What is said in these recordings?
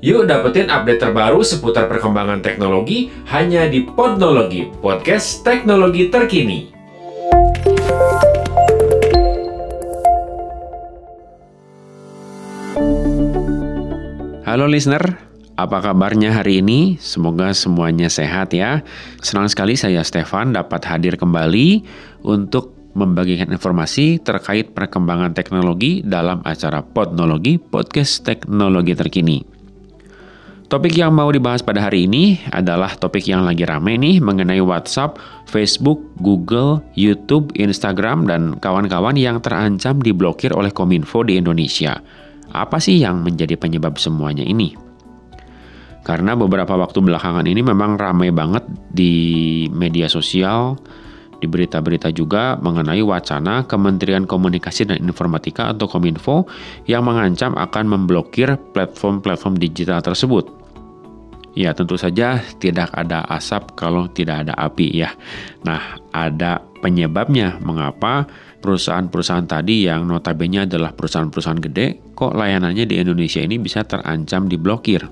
Yuk dapetin update terbaru seputar perkembangan teknologi hanya di Podnologi, podcast teknologi terkini. Halo listener, apa kabarnya hari ini? Semoga semuanya sehat ya. Senang sekali saya Stefan dapat hadir kembali untuk membagikan informasi terkait perkembangan teknologi dalam acara Podnologi, podcast teknologi terkini. Topik yang mau dibahas pada hari ini adalah topik yang lagi rame nih mengenai WhatsApp, Facebook, Google, YouTube, Instagram, dan kawan-kawan yang terancam diblokir oleh Kominfo di Indonesia. Apa sih yang menjadi penyebab semuanya ini? Karena beberapa waktu belakangan ini memang ramai banget di media sosial, di berita-berita juga mengenai wacana Kementerian Komunikasi dan Informatika atau Kominfo yang mengancam akan memblokir platform-platform digital tersebut. Ya, tentu saja tidak ada asap kalau tidak ada api ya. Nah, ada penyebabnya mengapa perusahaan-perusahaan tadi yang notabene adalah perusahaan-perusahaan gede, kok layanannya di Indonesia ini bisa terancam diblokir.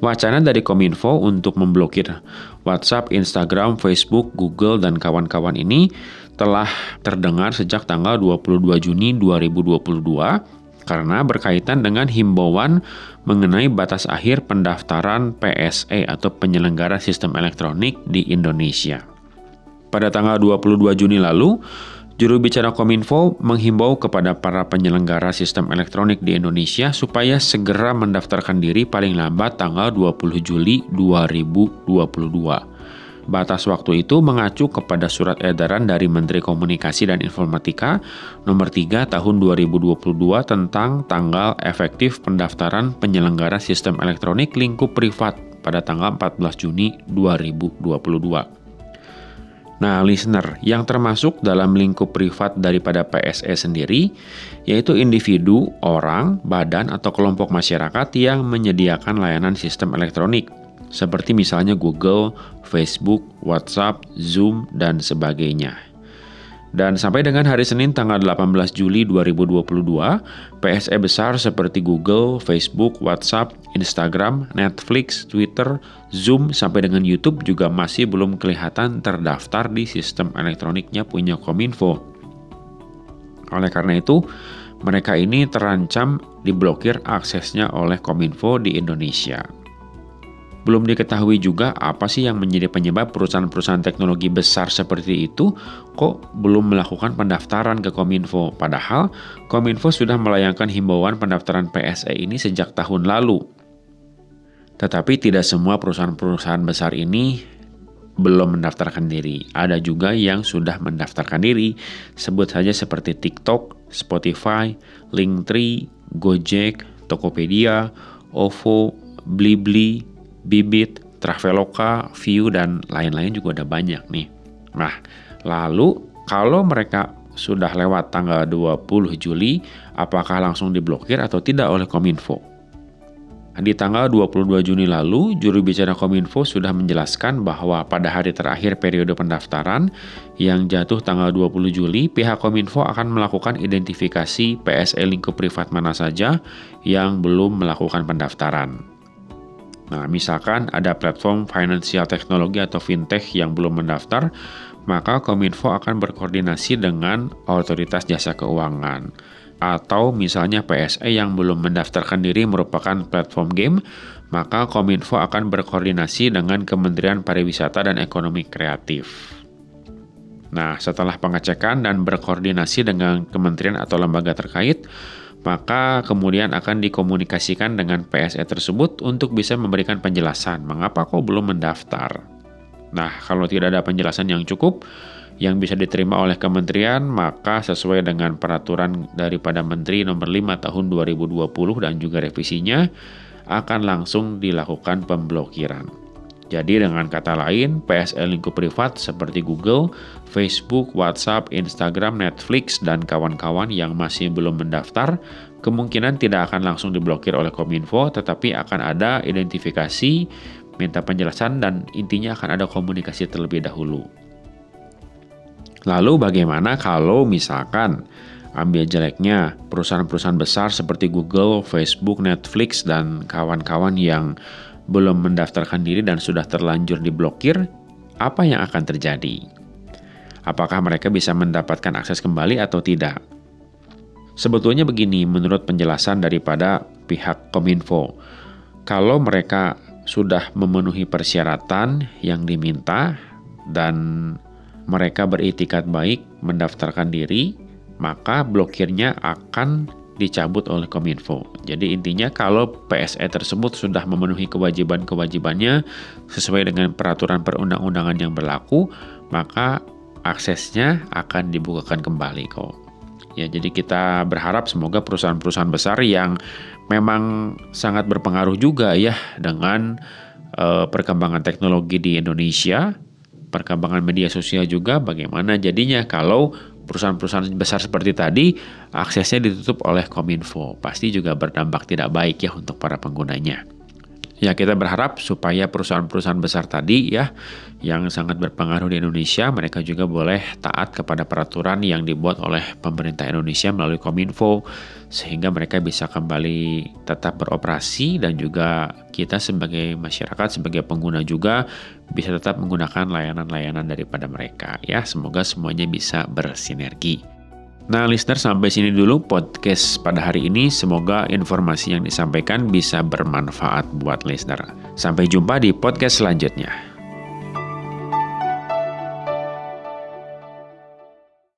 Wacana dari Kominfo untuk memblokir WhatsApp, Instagram, Facebook, Google, dan kawan-kawan ini telah terdengar sejak tanggal 22 Juni 2022 karena berkaitan dengan himbauan mengenai batas akhir pendaftaran PSE atau penyelenggara sistem elektronik di Indonesia. Pada tanggal 22 Juni lalu, juru bicara Kominfo menghimbau kepada para penyelenggara sistem elektronik di Indonesia supaya segera mendaftarkan diri paling lambat tanggal 20 Juli 2022. Batas waktu itu mengacu kepada surat edaran dari Menteri Komunikasi dan Informatika nomor 3 tahun 2022 tentang tanggal efektif pendaftaran penyelenggara sistem elektronik lingkup privat pada tanggal 14 Juni 2022. Nah, listener, yang termasuk dalam lingkup privat daripada PSE sendiri, yaitu individu, orang, badan, atau kelompok masyarakat yang menyediakan layanan sistem elektronik, seperti misalnya Google, Facebook, WhatsApp, Zoom, dan sebagainya. Dan sampai dengan hari Senin tanggal 18 Juli 2022, PSE besar seperti Google, Facebook, WhatsApp, Instagram, Netflix, Twitter, Zoom, sampai dengan YouTube juga masih belum kelihatan terdaftar di sistem elektroniknya punya Kominfo. Oleh karena itu, mereka ini terancam diblokir aksesnya oleh Kominfo di Indonesia. Belum diketahui juga apa sih yang menjadi penyebab perusahaan-perusahaan teknologi besar seperti itu kok belum melakukan pendaftaran ke Kominfo. Padahal Kominfo sudah melayangkan himbauan pendaftaran PSE ini sejak tahun lalu. Tetapi tidak semua perusahaan-perusahaan besar ini belum mendaftarkan diri. Ada juga yang sudah mendaftarkan diri, sebut saja seperti TikTok, Spotify, Linktree, Gojek, Tokopedia, OVO, Blibli, Bibit, Traveloka, View, dan lain-lain juga ada banyak nih. Nah, lalu kalau mereka sudah lewat tanggal 20 Juli, apakah langsung diblokir atau tidak oleh Kominfo? Di tanggal 22 Juni lalu, juru bicara Kominfo sudah menjelaskan bahwa pada hari terakhir periode pendaftaran yang jatuh tanggal 20 Juli, pihak Kominfo akan melakukan identifikasi PSE lingkup privat mana saja yang belum melakukan pendaftaran. Nah, misalkan ada platform financial teknologi atau fintech yang belum mendaftar, maka Kominfo akan berkoordinasi dengan otoritas jasa keuangan. Atau misalnya PSE yang belum mendaftarkan diri merupakan platform game, maka Kominfo akan berkoordinasi dengan Kementerian Pariwisata dan Ekonomi Kreatif. Nah, setelah pengecekan dan berkoordinasi dengan kementerian atau lembaga terkait, maka kemudian akan dikomunikasikan dengan PSE tersebut untuk bisa memberikan penjelasan mengapa kok belum mendaftar. Nah, kalau tidak ada penjelasan yang cukup yang bisa diterima oleh kementerian, maka sesuai dengan peraturan daripada Menteri nomor 5 tahun 2020 dan juga revisinya akan langsung dilakukan pemblokiran. Jadi dengan kata lain, PSL lingkup privat seperti Google, Facebook, WhatsApp, Instagram, Netflix, dan kawan-kawan yang masih belum mendaftar, kemungkinan tidak akan langsung diblokir oleh Kominfo, tetapi akan ada identifikasi, minta penjelasan, dan intinya akan ada komunikasi terlebih dahulu. Lalu bagaimana kalau misalkan Ambil jeleknya, perusahaan-perusahaan besar seperti Google, Facebook, Netflix, dan kawan-kawan yang belum mendaftarkan diri dan sudah terlanjur diblokir, apa yang akan terjadi? Apakah mereka bisa mendapatkan akses kembali atau tidak? Sebetulnya begini, menurut penjelasan daripada pihak Kominfo, kalau mereka sudah memenuhi persyaratan yang diminta dan mereka beritikat baik mendaftarkan diri, maka blokirnya akan dicabut oleh Kominfo. Jadi intinya kalau PSE tersebut sudah memenuhi kewajiban-kewajibannya sesuai dengan peraturan perundang-undangan yang berlaku, maka aksesnya akan dibukakan kembali kok. Ya, jadi kita berharap semoga perusahaan-perusahaan besar yang memang sangat berpengaruh juga ya dengan uh, perkembangan teknologi di Indonesia, perkembangan media sosial juga bagaimana jadinya kalau perusahaan-perusahaan besar seperti tadi aksesnya ditutup oleh Kominfo. Pasti juga berdampak tidak baik ya untuk para penggunanya. Ya kita berharap supaya perusahaan-perusahaan besar tadi ya yang sangat berpengaruh di Indonesia mereka juga boleh taat kepada peraturan yang dibuat oleh pemerintah Indonesia melalui Kominfo sehingga mereka bisa kembali tetap beroperasi dan juga kita sebagai masyarakat sebagai pengguna juga bisa tetap menggunakan layanan-layanan daripada mereka ya semoga semuanya bisa bersinergi. Nah, listener sampai sini dulu podcast pada hari ini. Semoga informasi yang disampaikan bisa bermanfaat buat listener. Sampai jumpa di podcast selanjutnya.